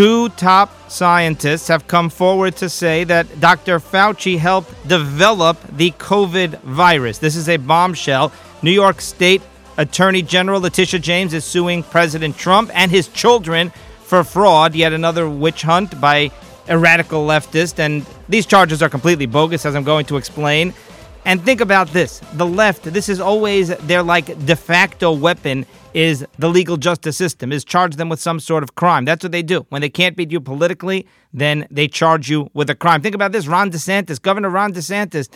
Two top scientists have come forward to say that Dr. Fauci helped develop the COVID virus. This is a bombshell. New York State Attorney General Letitia James is suing President Trump and his children for fraud. Yet another witch hunt by a radical leftist. And these charges are completely bogus, as I'm going to explain. And think about this the left, this is always their like de facto weapon is the legal justice system, is charge them with some sort of crime. That's what they do. When they can't beat you politically, then they charge you with a crime. Think about this Ron DeSantis, Governor Ron DeSantis.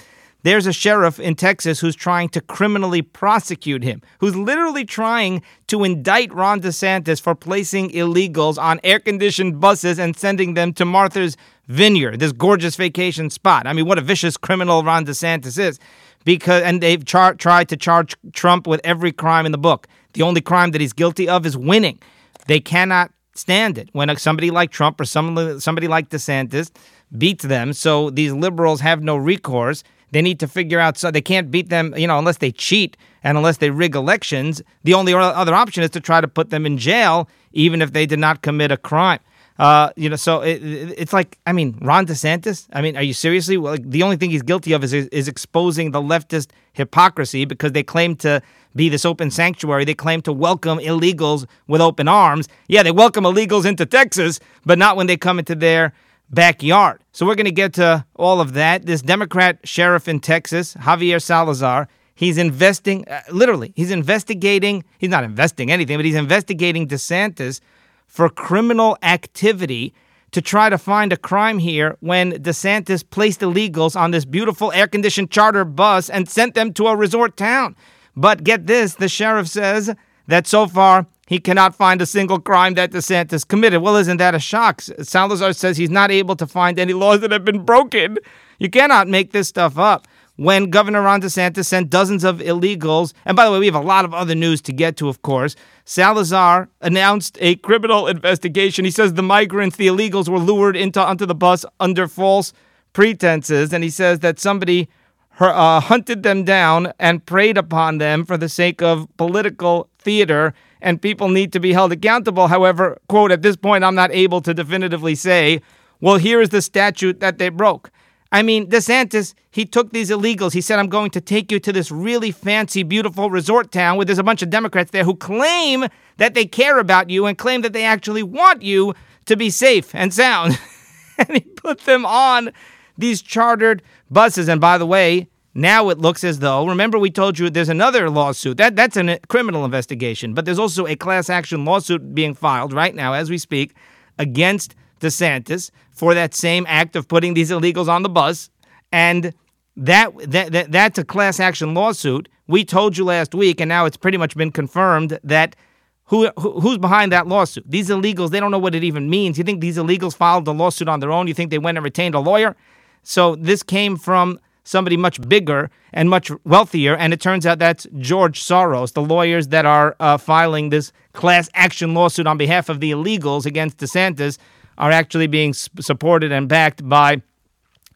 There's a sheriff in Texas who's trying to criminally prosecute him, who's literally trying to indict Ron DeSantis for placing illegals on air conditioned buses and sending them to Martha's Vineyard, this gorgeous vacation spot. I mean, what a vicious criminal Ron DeSantis is. Because and they've char- tried to charge Trump with every crime in the book. The only crime that he's guilty of is winning. They cannot stand it when somebody like Trump or somebody somebody like DeSantis beats them. So these liberals have no recourse. They need to figure out so they can't beat them, you know, unless they cheat and unless they rig elections. The only other option is to try to put them in jail, even if they did not commit a crime. Uh, you know, so it, it's like, I mean, Ron DeSantis. I mean, are you seriously? Well, like, the only thing he's guilty of is is exposing the leftist hypocrisy because they claim to be this open sanctuary. They claim to welcome illegals with open arms. Yeah, they welcome illegals into Texas, but not when they come into their backyard. So we're going to get to all of that. This Democrat sheriff in Texas, Javier Salazar, he's investing, uh, literally, he's investigating. He's not investing anything, but he's investigating DeSantis for criminal activity to try to find a crime here when DeSantis placed illegals on this beautiful air conditioned charter bus and sent them to a resort town. But get this the sheriff says that so far he cannot find a single crime that DeSantis committed. Well, isn't that a shock? Salazar says he's not able to find any laws that have been broken. You cannot make this stuff up when Governor Ron DeSantis sent dozens of illegals. And by the way, we have a lot of other news to get to, of course. Salazar announced a criminal investigation. He says the migrants, the illegals, were lured into onto the bus under false pretenses, and he says that somebody uh, hunted them down and preyed upon them for the sake of political theater. And people need to be held accountable. However, quote, at this point, I'm not able to definitively say, well, here is the statute that they broke. I mean, DeSantis, he took these illegals. He said, I'm going to take you to this really fancy, beautiful resort town where there's a bunch of Democrats there who claim that they care about you and claim that they actually want you to be safe and sound. and he put them on these chartered buses. And by the way, now it looks as though, remember we told you there's another lawsuit. That that's a criminal investigation, but there's also a class action lawsuit being filed right now as we speak against DeSantis for that same act of putting these illegals on the bus. And that, that, that that's a class action lawsuit. We told you last week, and now it's pretty much been confirmed that who, who who's behind that lawsuit? These illegals, they don't know what it even means. You think these illegals filed the lawsuit on their own? You think they went and retained a lawyer? So this came from somebody much bigger and much wealthier, and it turns out that's George Soros, the lawyers that are uh, filing this class action lawsuit on behalf of the illegals against DeSantis are actually being supported and backed by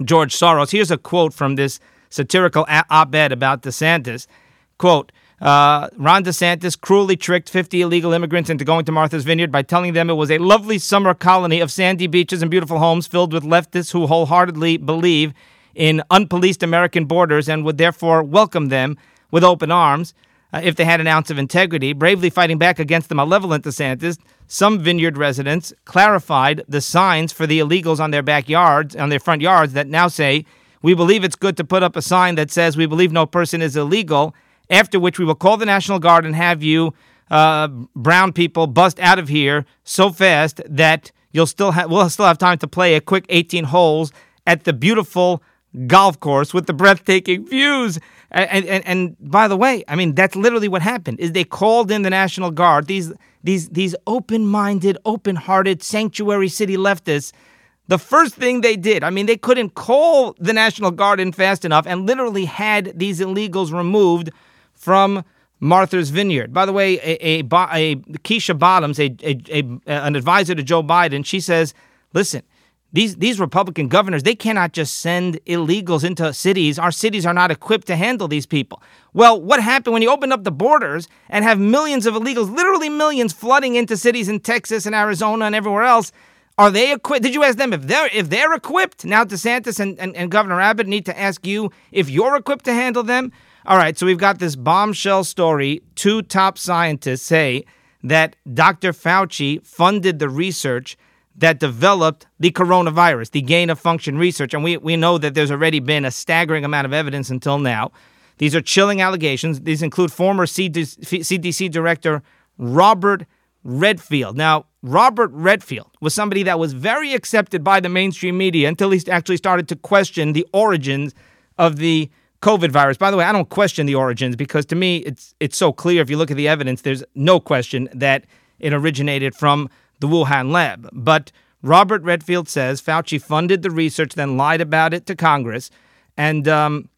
George Soros. Here's a quote from this satirical op ed about DeSantis. Quote, uh, Ron DeSantis cruelly tricked 50 illegal immigrants into going to Martha's Vineyard by telling them it was a lovely summer colony of sandy beaches and beautiful homes filled with leftists who wholeheartedly believe in unpoliced American borders and would therefore welcome them with open arms uh, if they had an ounce of integrity. Bravely fighting back against the malevolent DeSantis, some vineyard residents clarified the signs for the illegals on their backyards, on their front yards, that now say, We believe it's good to put up a sign that says we believe no person is illegal, after which we will call the National Guard and have you, uh, brown people, bust out of here so fast that you'll still have we'll still have time to play a quick 18 holes at the beautiful golf course with the breathtaking views. And, and, and by the way, I mean that's literally what happened. Is they called in the National Guard. These these these open-minded, open-hearted sanctuary city leftists. The first thing they did, I mean, they couldn't call the National Guard in fast enough, and literally had these illegals removed from Martha's Vineyard. By the way, a, a, a Keisha Bottoms, a, a, a, an advisor to Joe Biden, she says, "Listen, these, these Republican governors, they cannot just send illegals into cities. Our cities are not equipped to handle these people. Well, what happened when you open up the borders and have millions of illegals, literally millions, flooding into cities in Texas and Arizona and everywhere else? Are they equipped? Did you ask them if they're if they're equipped? Now DeSantis and, and, and Governor Abbott need to ask you if you're equipped to handle them. All right, so we've got this bombshell story. Two top scientists say that Dr. Fauci funded the research that developed the coronavirus, the gain of function research. And we, we know that there's already been a staggering amount of evidence until now. These are chilling allegations. These include former CDC Director Robert Redfield. Now, Robert Redfield was somebody that was very accepted by the mainstream media until he actually started to question the origins of the COVID virus. By the way, I don't question the origins because to me it's it's so clear if you look at the evidence there's no question that it originated from the Wuhan lab. But Robert Redfield says Fauci funded the research, then lied about it to Congress. And um,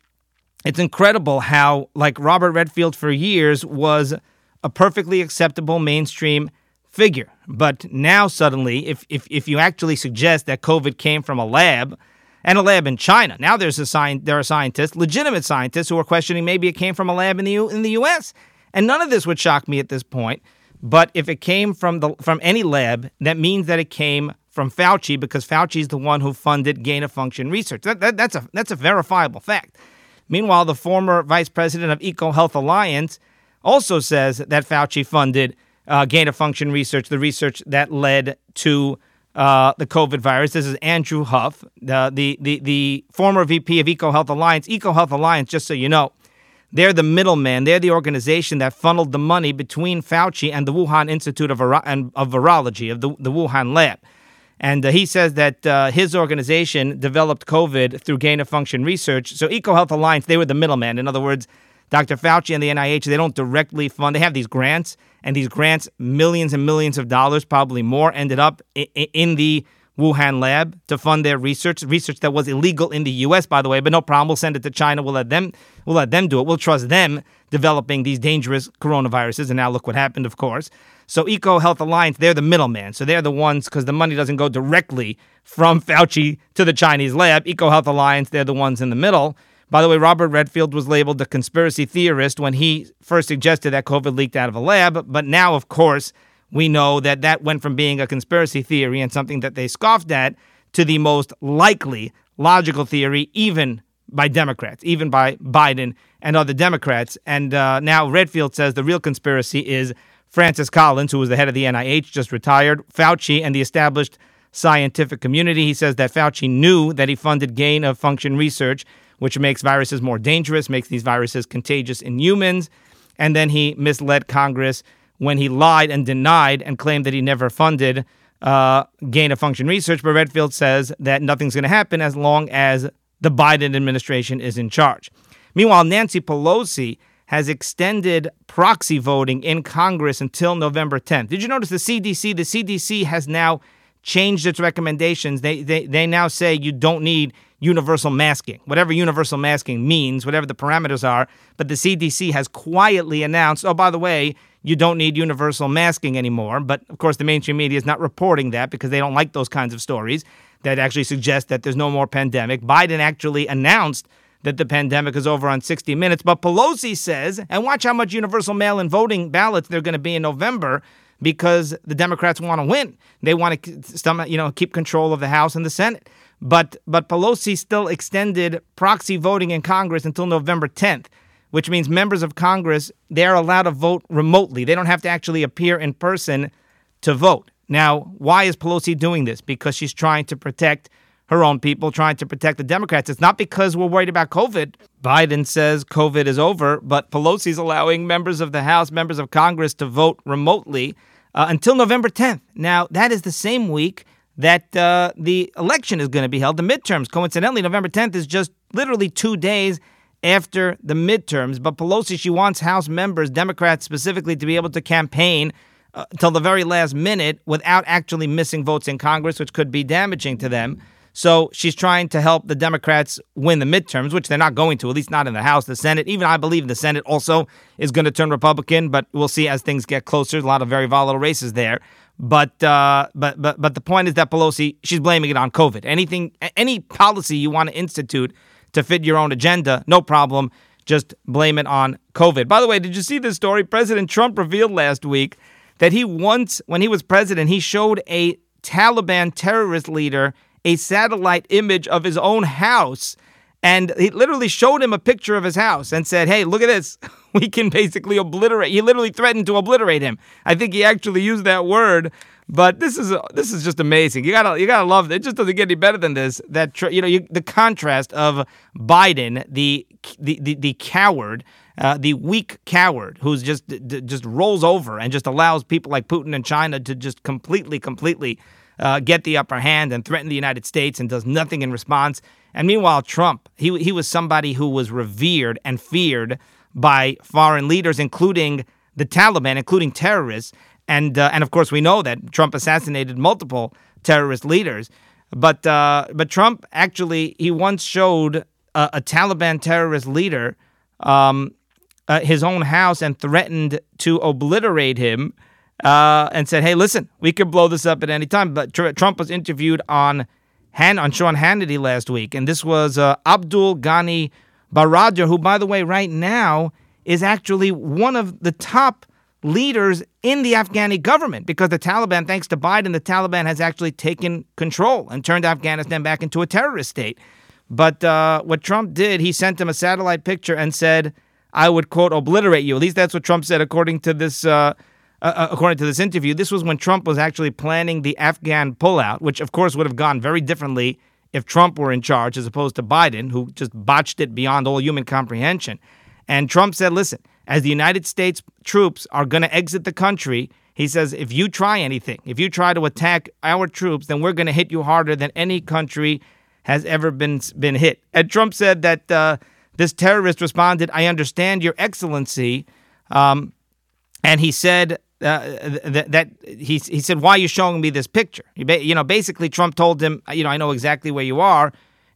it's incredible how, like, Robert Redfield for years was a perfectly acceptable mainstream figure. But now, suddenly, if, if, if you actually suggest that COVID came from a lab, and a lab in China. Now there's a sci- there are scientists, legitimate scientists, who are questioning maybe it came from a lab in the U- in the U.S. And none of this would shock me at this point but if it came from the from any lab, that means that it came from Fauci because Fauci is the one who funded gain of function research. That, that, that's a that's a verifiable fact. Meanwhile, the former vice president of EcoHealth Alliance also says that Fauci funded uh, gain of function research, the research that led to uh, the COVID virus. This is Andrew Huff, the, the, the, the former VP of EcoHealth Alliance. EcoHealth Alliance, just so you know, they're the middleman. They're the organization that funneled the money between Fauci and the Wuhan Institute of, Viro- of Virology, of the, the Wuhan lab. And uh, he says that uh, his organization developed COVID through gain of function research. So EcoHealth Alliance, they were the middleman. In other words, Dr. Fauci and the NIH, they don't directly fund. They have these grants, and these grants, millions and millions of dollars, probably more, ended up in, in the Wuhan lab to fund their research, research that was illegal in the U.S. by the way. But no problem, we'll send it to China. We'll let them, we'll let them do it. We'll trust them developing these dangerous coronaviruses. And now look what happened, of course. So Eco Health Alliance, they're the middleman. So they're the ones because the money doesn't go directly from Fauci to the Chinese lab. Eco Health Alliance, they're the ones in the middle. By the way, Robert Redfield was labeled a conspiracy theorist when he first suggested that COVID leaked out of a lab. But now, of course, we know that that went from being a conspiracy theory and something that they scoffed at to the most likely logical theory, even by Democrats, even by Biden and other Democrats. And uh, now Redfield says the real conspiracy is Francis Collins, who was the head of the NIH, just retired, Fauci, and the established scientific community. He says that Fauci knew that he funded gain of function research, which makes viruses more dangerous, makes these viruses contagious in humans. And then he misled Congress when he lied and denied and claimed that he never funded uh, gain of function research. But Redfield says that nothing's going to happen as long as the Biden administration is in charge. Meanwhile, Nancy Pelosi has extended proxy voting in Congress until November 10th. Did you notice the CDC? The CDC has now changed its recommendations. They, they, they now say you don't need universal masking, whatever universal masking means, whatever the parameters are. But the CDC has quietly announced, oh, by the way, you don't need universal masking anymore. But of course, the mainstream media is not reporting that because they don't like those kinds of stories that actually suggest that there's no more pandemic. Biden actually announced that the pandemic is over on 60 Minutes. But Pelosi says, and watch how much universal mail in voting ballots there are going to be in November because the Democrats want to win. They want to you know, keep control of the House and the Senate. But, but Pelosi still extended proxy voting in Congress until November 10th which means members of Congress, they're allowed to vote remotely. They don't have to actually appear in person to vote. Now, why is Pelosi doing this? Because she's trying to protect her own people, trying to protect the Democrats. It's not because we're worried about COVID. Biden says COVID is over, but Pelosi's allowing members of the House, members of Congress to vote remotely uh, until November 10th. Now, that is the same week that uh, the election is going to be held, the midterms. Coincidentally, November 10th is just literally two days after the midterms. But Pelosi, she wants House members, Democrats specifically, to be able to campaign uh, till the very last minute without actually missing votes in Congress, which could be damaging to them. So she's trying to help the Democrats win the midterms, which they're not going to, at least not in the House. The Senate, even I believe the Senate also is going to turn Republican, but we'll see as things get closer. a lot of very volatile races there. But uh, but but but the point is that Pelosi, she's blaming it on COVID. Anything, any policy you want to institute to fit your own agenda, no problem. Just blame it on COVID. By the way, did you see this story? President Trump revealed last week that he once, when he was president, he showed a Taliban terrorist leader a satellite image of his own house. And he literally showed him a picture of his house and said, Hey, look at this. We can basically obliterate. He literally threatened to obliterate him. I think he actually used that word. But this is this is just amazing. You gotta you gotta love it. It just doesn't get any better than this. That you know you, the contrast of Biden, the the the, the coward, uh, the weak coward who's just d- just rolls over and just allows people like Putin and China to just completely completely uh, get the upper hand and threaten the United States and does nothing in response. And meanwhile, Trump, he, he was somebody who was revered and feared by foreign leaders, including the Taliban, including terrorists. And, uh, and of course, we know that Trump assassinated multiple terrorist leaders. But, uh, but Trump actually, he once showed a, a Taliban terrorist leader um, uh, his own house and threatened to obliterate him uh, and said, "Hey, listen, we could blow this up at any time." But tr- Trump was interviewed on Han- on Sean Hannity last week, and this was uh, Abdul Ghani Baradar, who, by the way, right now is actually one of the top leaders in the Afghani government because the Taliban, thanks to Biden, the Taliban has actually taken control and turned Afghanistan back into a terrorist state. But uh, what Trump did, he sent him a satellite picture and said, "I would quote obliterate you." At least that's what Trump said, according to this. Uh, uh, uh, according to this interview, this was when Trump was actually planning the Afghan pullout, which of course would have gone very differently if Trump were in charge as opposed to Biden, who just botched it beyond all human comprehension. And Trump said, listen, as the United States troops are going to exit the country, he says, if you try anything, if you try to attack our troops, then we're going to hit you harder than any country has ever been, been hit. And Trump said that uh, this terrorist responded, I understand your excellency. Um, and he said uh, that, that he, he said, "Why are you showing me this picture?" you know, basically, Trump told him, "You know, I know exactly where you are,"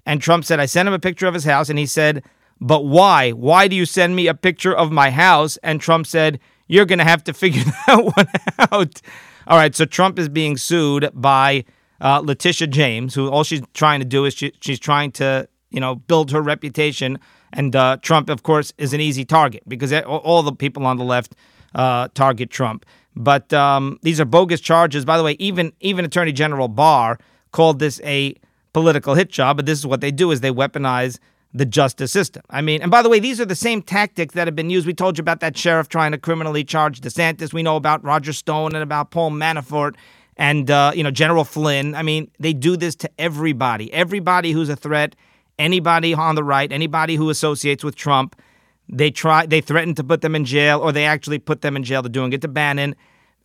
and Trump said, "I sent him a picture of his house," and he said, "But why? Why do you send me a picture of my house?" And Trump said, "You're going to have to figure that one out." All right, so Trump is being sued by uh, Letitia James, who all she's trying to do is she, she's trying to, you know, build her reputation. And uh, Trump, of course, is an easy target because all the people on the left uh, target Trump. But um, these are bogus charges. By the way, even even Attorney General Barr called this a political hit job. But this is what they do: is they weaponize the justice system. I mean, and by the way, these are the same tactics that have been used. We told you about that sheriff trying to criminally charge DeSantis. We know about Roger Stone and about Paul Manafort and uh, you know General Flynn. I mean, they do this to everybody. Everybody who's a threat, anybody on the right, anybody who associates with Trump. They try they threaten to put them in jail or they actually put them in jail. They're doing it to Bannon.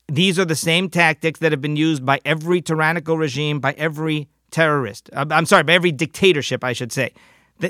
These are the same tactics that have been used by every tyrannical regime, by every terrorist. Uh, I'm sorry, by every dictatorship, I should say.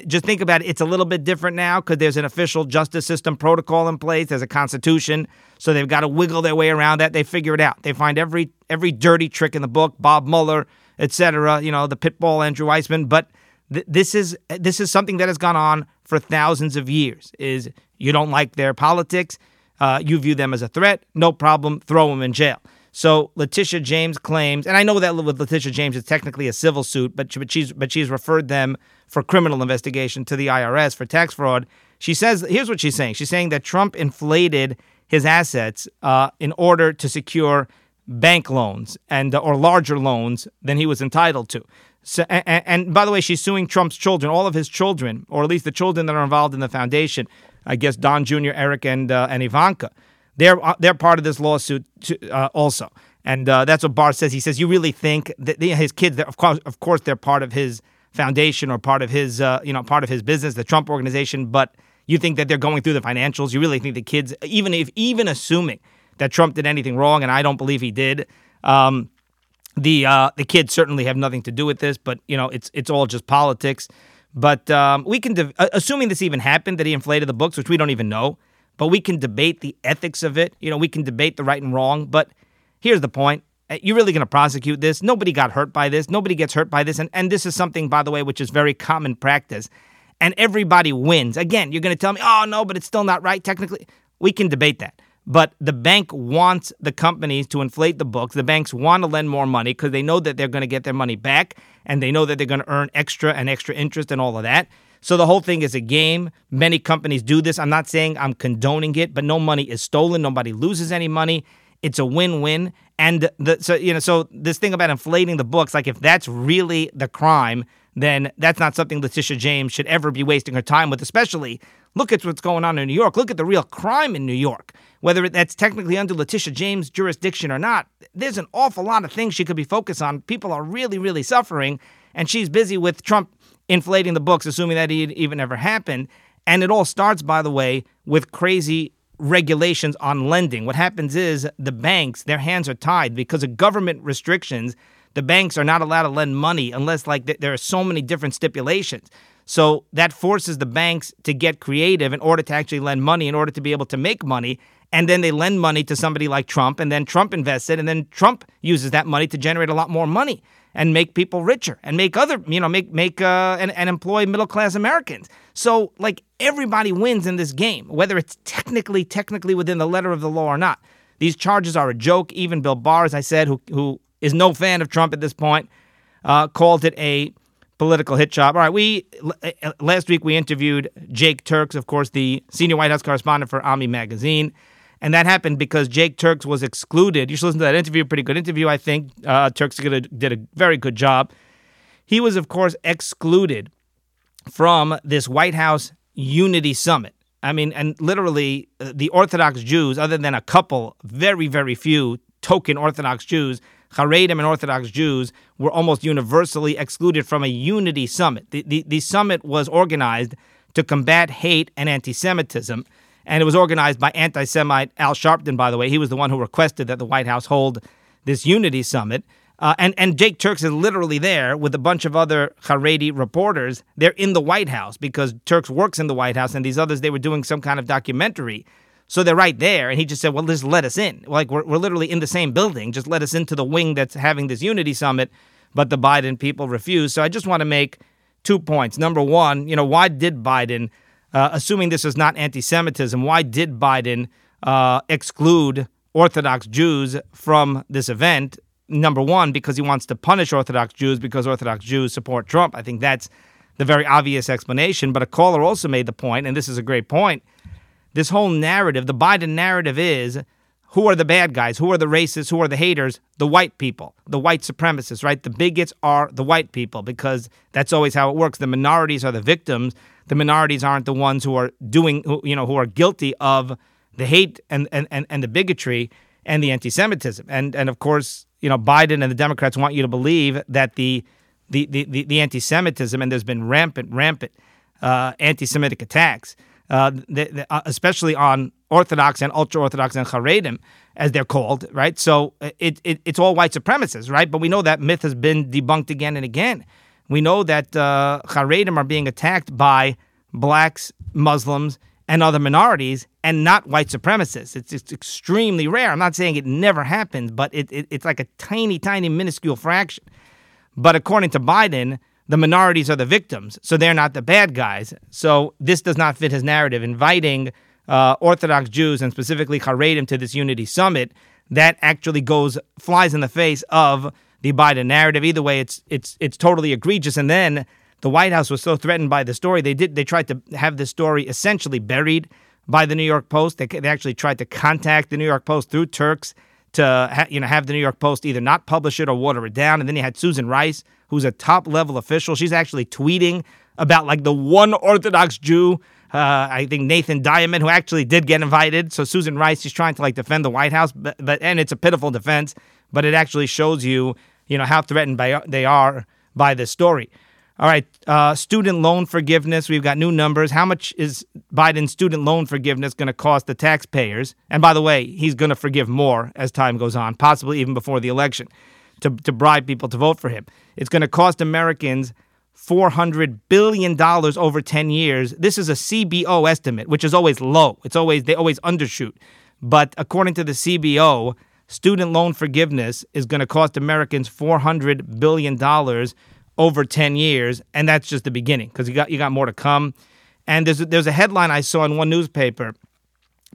Just think about it. It's a little bit different now because there's an official justice system protocol in place. There's a constitution, so they've got to wiggle their way around that. They figure it out. They find every every dirty trick in the book. Bob Mueller, etc. You know, the pitbull Andrew Weissmann. But th- this is this is something that has gone on for thousands of years is you don't like their politics, uh, you view them as a threat, no problem, throw them in jail. So Letitia James claims, and I know that with Letitia James, it's technically a civil suit, but but she's but she's referred them for criminal investigation to the IRS for tax fraud. She says, here's what she's saying. She's saying that Trump inflated his assets uh, in order to secure bank loans and or larger loans than he was entitled to. So, and, and, by the way, she's suing Trump's children, all of his children, or at least the children that are involved in the foundation. I guess Don Jr., Eric, and uh, and Ivanka. They're uh, they're part of this lawsuit too, uh, also, and uh, that's what Barr says. He says you really think that his kids, of course, of course, they're part of his foundation or part of his uh, you know part of his business, the Trump organization, but you think that they're going through the financials. You really think the kids, even if even assuming that Trump did anything wrong, and I don't believe he did. Um, the uh, the kids certainly have nothing to do with this, but you know it's it's all just politics. But um, we can, de- assuming this even happened, that he inflated the books, which we don't even know. But we can debate the ethics of it. You know, we can debate the right and wrong. But here's the point: uh, you're really going to prosecute this? Nobody got hurt by this. Nobody gets hurt by this. And and this is something, by the way, which is very common practice. And everybody wins. Again, you're going to tell me, oh no, but it's still not right technically. We can debate that. But the bank wants the companies to inflate the books. The banks want to lend more money because they know that they're going to get their money back and they know that they're going to earn extra and extra interest and all of that. So the whole thing is a game. Many companies do this. I'm not saying I'm condoning it, but no money is stolen. Nobody loses any money. It's a win-win. And the so you know so this thing about inflating the books, like if that's really the crime, then that's not something Letitia James should ever be wasting her time with. Especially look at what's going on in New York. Look at the real crime in New York. Whether that's technically under Letitia James' jurisdiction or not, there's an awful lot of things she could be focused on. People are really, really suffering, and she's busy with Trump inflating the books, assuming that it even ever happened. And it all starts, by the way, with crazy regulations on lending. What happens is the banks, their hands are tied because of government restrictions. The banks are not allowed to lend money unless, like, there are so many different stipulations. So that forces the banks to get creative in order to actually lend money, in order to be able to make money. And then they lend money to somebody like Trump, and then Trump invests it, and then Trump uses that money to generate a lot more money and make people richer and make other, you know, make make uh, and, and employ middle class Americans. So like everybody wins in this game, whether it's technically technically within the letter of the law or not. These charges are a joke. Even Bill Barr, as I said, who who is no fan of Trump at this point, uh, called it a political hit job. All right, we uh, last week we interviewed Jake Turx, of course, the senior White House correspondent for Ami Magazine. And that happened because Jake Turx was excluded. You should listen to that interview, pretty good interview, I think. Uh, Turx did a very good job. He was, of course, excluded from this White House Unity Summit. I mean, and literally, uh, the Orthodox Jews, other than a couple, very, very few token Orthodox Jews, Haredim and Orthodox Jews, were almost universally excluded from a unity summit. The, the, the summit was organized to combat hate and anti Semitism. And it was organized by anti Semite Al Sharpton, by the way. He was the one who requested that the White House hold this unity summit. Uh, and, and Jake Turx is literally there with a bunch of other Haredi reporters. They're in the White House because Turx works in the White House, and these others, they were doing some kind of documentary. So they're right there. And he just said, well, just let us in. Like, we're, we're literally in the same building. Just let us into the wing that's having this unity summit. But the Biden people refuse. So I just want to make two points. Number one, you know, why did Biden uh, assuming this is not anti Semitism, why did Biden uh, exclude Orthodox Jews from this event? Number one, because he wants to punish Orthodox Jews because Orthodox Jews support Trump. I think that's the very obvious explanation. But a caller also made the point, and this is a great point. This whole narrative, the Biden narrative is who are the bad guys? Who are the racists? Who are the haters? The white people, the white supremacists, right? The bigots are the white people because that's always how it works. The minorities are the victims the minorities aren't the ones who are doing, who, you know, who are guilty of the hate and, and, and, and the bigotry and the anti-Semitism. And and of course, you know, Biden and the Democrats want you to believe that the the the, the, the anti-Semitism and there's been rampant, rampant uh, anti-Semitic attacks, uh, uh, especially on Orthodox and ultra-Orthodox and Haredim, as they're called, right? So it, it it's all white supremacists, right? But we know that myth has been debunked again and again. We know that uh, Haredim are being attacked by blacks, Muslims, and other minorities, and not white supremacists. It's, it's extremely rare. I'm not saying it never happens, but it, it, it's like a tiny, tiny, minuscule fraction. But according to Biden, the minorities are the victims, so they're not the bad guys. So this does not fit his narrative. Inviting uh, Orthodox Jews and specifically Haredim to this unity summit that actually goes flies in the face of the Biden narrative. Either way, it's it's it's totally egregious. And then the White House was so threatened by the story, they did they tried to have this story essentially buried by the New York Post. They, they actually tried to contact the New York Post through Turx to ha, you know have the New York Post either not publish it or water it down. And then you had Susan Rice, who's a top level official. She's actually tweeting about like the one Orthodox Jew. Uh, I think Nathan Diament, who actually did get invited. So Susan Rice, she's trying to like defend the White House, but, but and it's a pitiful defense. But it actually shows you, you know, how threatened by they are by this story. All right, uh, student loan forgiveness. We've got new numbers. How much is Biden's student loan forgiveness going to cost the taxpayers? And by the way, he's going to forgive more as time goes on, possibly even before the election, to, to bribe people to vote for him. It's going to cost Americans $400 billion over 10 years. This is a CBO estimate, which is always low. It's always, they always undershoot. But according to the CBO, student loan forgiveness is going to cost Americans $400 billion over 10 years, and that's just the beginning because you got you got more to come. And there's there's a headline I saw in one newspaper: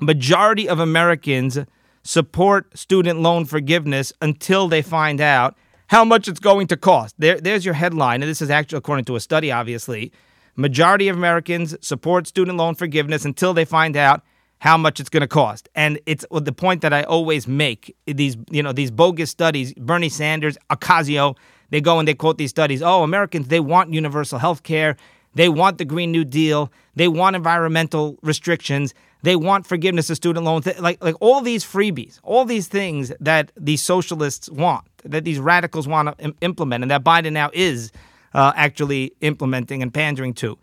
majority of Americans support student loan forgiveness until they find out how much it's going to cost. There, there's your headline, and this is actually according to a study, obviously. Majority of Americans support student loan forgiveness until they find out how much it's going to cost. And it's the point that I always make. These, you know, these bogus studies, Bernie Sanders, Ocasio, they go and they quote these studies. Oh, Americans, they want universal health care. They want the Green New Deal. They want environmental restrictions. They want forgiveness of student loans. Like, like all these freebies, all these things that these socialists want, that these radicals want to implement, and that Biden now is uh, actually implementing and pandering to.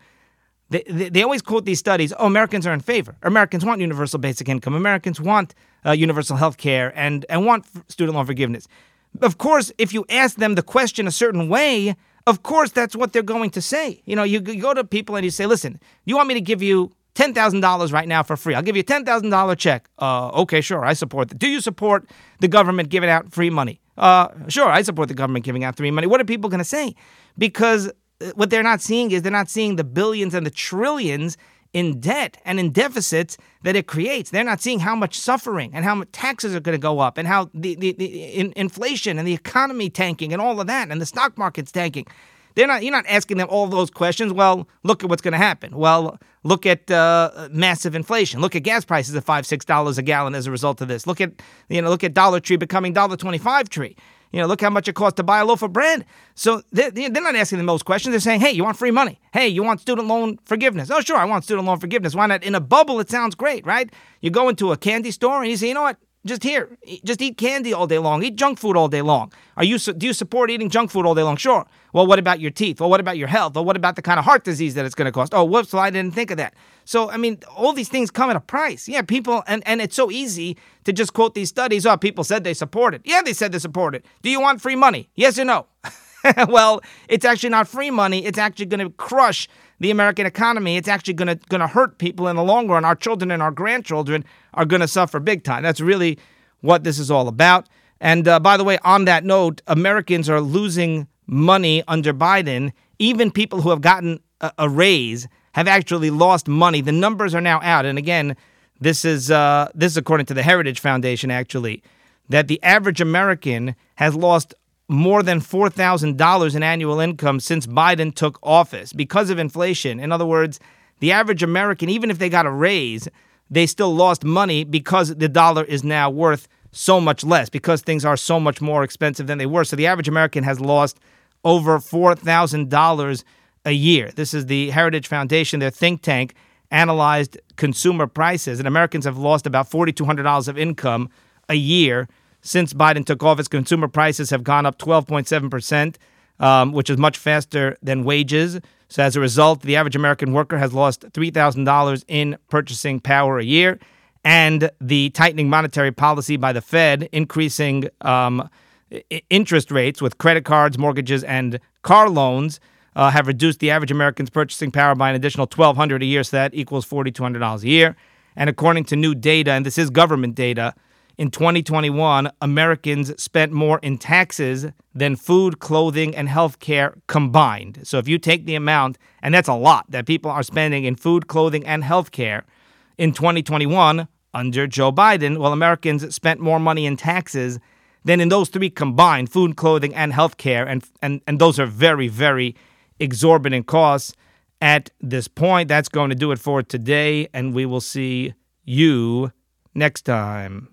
They, they, they, always quote these studies oh, Americans are in favor. Americans want universal basic income. Americans want uh, universal health care and, and want student loan forgiveness. Of course, if you ask them the question a certain way, of course, that's what they're going to say. You know, you, go to people and you say, listen, you want me to give you $10,000 right now for free? I'll give you a $10,000 check. Uh, okay, sure, I support that. Do you support the government giving out free money? Uh, sure, I support the government giving out free money. What are people going to say? Because what they're not seeing is they're not seeing the billions and the trillions in debt and in deficits that it creates. They're not seeing how much suffering and how much taxes are going to go up and how the, the, the in, inflation and the economy tanking and all of that and the stock market's tanking. They're not. You're not asking them all those questions. Well, look at what's going to happen. Well, look at uh, massive inflation. Look at gas prices at five, six dollars a gallon as a result of this. Look at you know, look at Dollar Tree becoming Dollar Twenty Five Tree. You know, look how much it costs to buy a loaf of bread. So they're, they're not asking the most questions. They're saying, hey, you want free money? Hey, you want student loan forgiveness? Oh, sure, I want student loan forgiveness. Why not? In a bubble, it sounds great, right? You go into a candy store and you say, you know what? Just here, just eat candy all day long, eat junk food all day long. Are you do you support eating junk food all day long? Sure. Well, what about your teeth? Well, what about your health? Well, what about the kind of heart disease that it's going to cost? Oh, whoops! Well, I didn't think of that. So, I mean, all these things come at a price. Yeah, people, and and it's so easy to just quote these studies. Oh, people said they support it. Yeah, they said they support it. Do you want free money? Yes or no? well, it's actually not free money. It's actually going to crush the American economy. It's actually going to going to hurt people in the long run. Our children and our grandchildren are going to suffer big time. That's really what this is all about. And uh, by the way, on that note, Americans are losing money under Biden. Even people who have gotten a, a raise have actually lost money. The numbers are now out, and again, this is uh, this is according to the Heritage Foundation. Actually, that the average American has lost more than $4,000 in annual income since Biden took office because of inflation. In other words, the average American, even if they got a raise, they still lost money because the dollar is now worth so much less, because things are so much more expensive than they were. So the average American has lost over $4,000 a year. This is the Heritage Foundation, their think tank, analyzed consumer prices, and Americans have lost about $4,200 of income a year since Biden took office. Consumer prices have gone up 12.7%, um, which is much faster than wages. So as a result, the average American worker has lost $3,000 in purchasing power a year. And the tightening monetary policy by the Fed, increasing um, interest rates with credit cards, mortgages, and car loans, uh, have reduced the average American's purchasing power by an additional 1,200 a year. So that equals $4,200 a year. And according to new data, and this is government data, in 2021, Americans spent more in taxes than food, clothing, and health care combined. So if you take the amount, and that's a lot that people are spending in food, clothing, and health care in 2021 under Joe Biden, well, Americans spent more money in taxes than in those three combined food, clothing, and health care. And, and, and those are very, very exorbitant costs at this point. That's going to do it for today, and we will see you next time.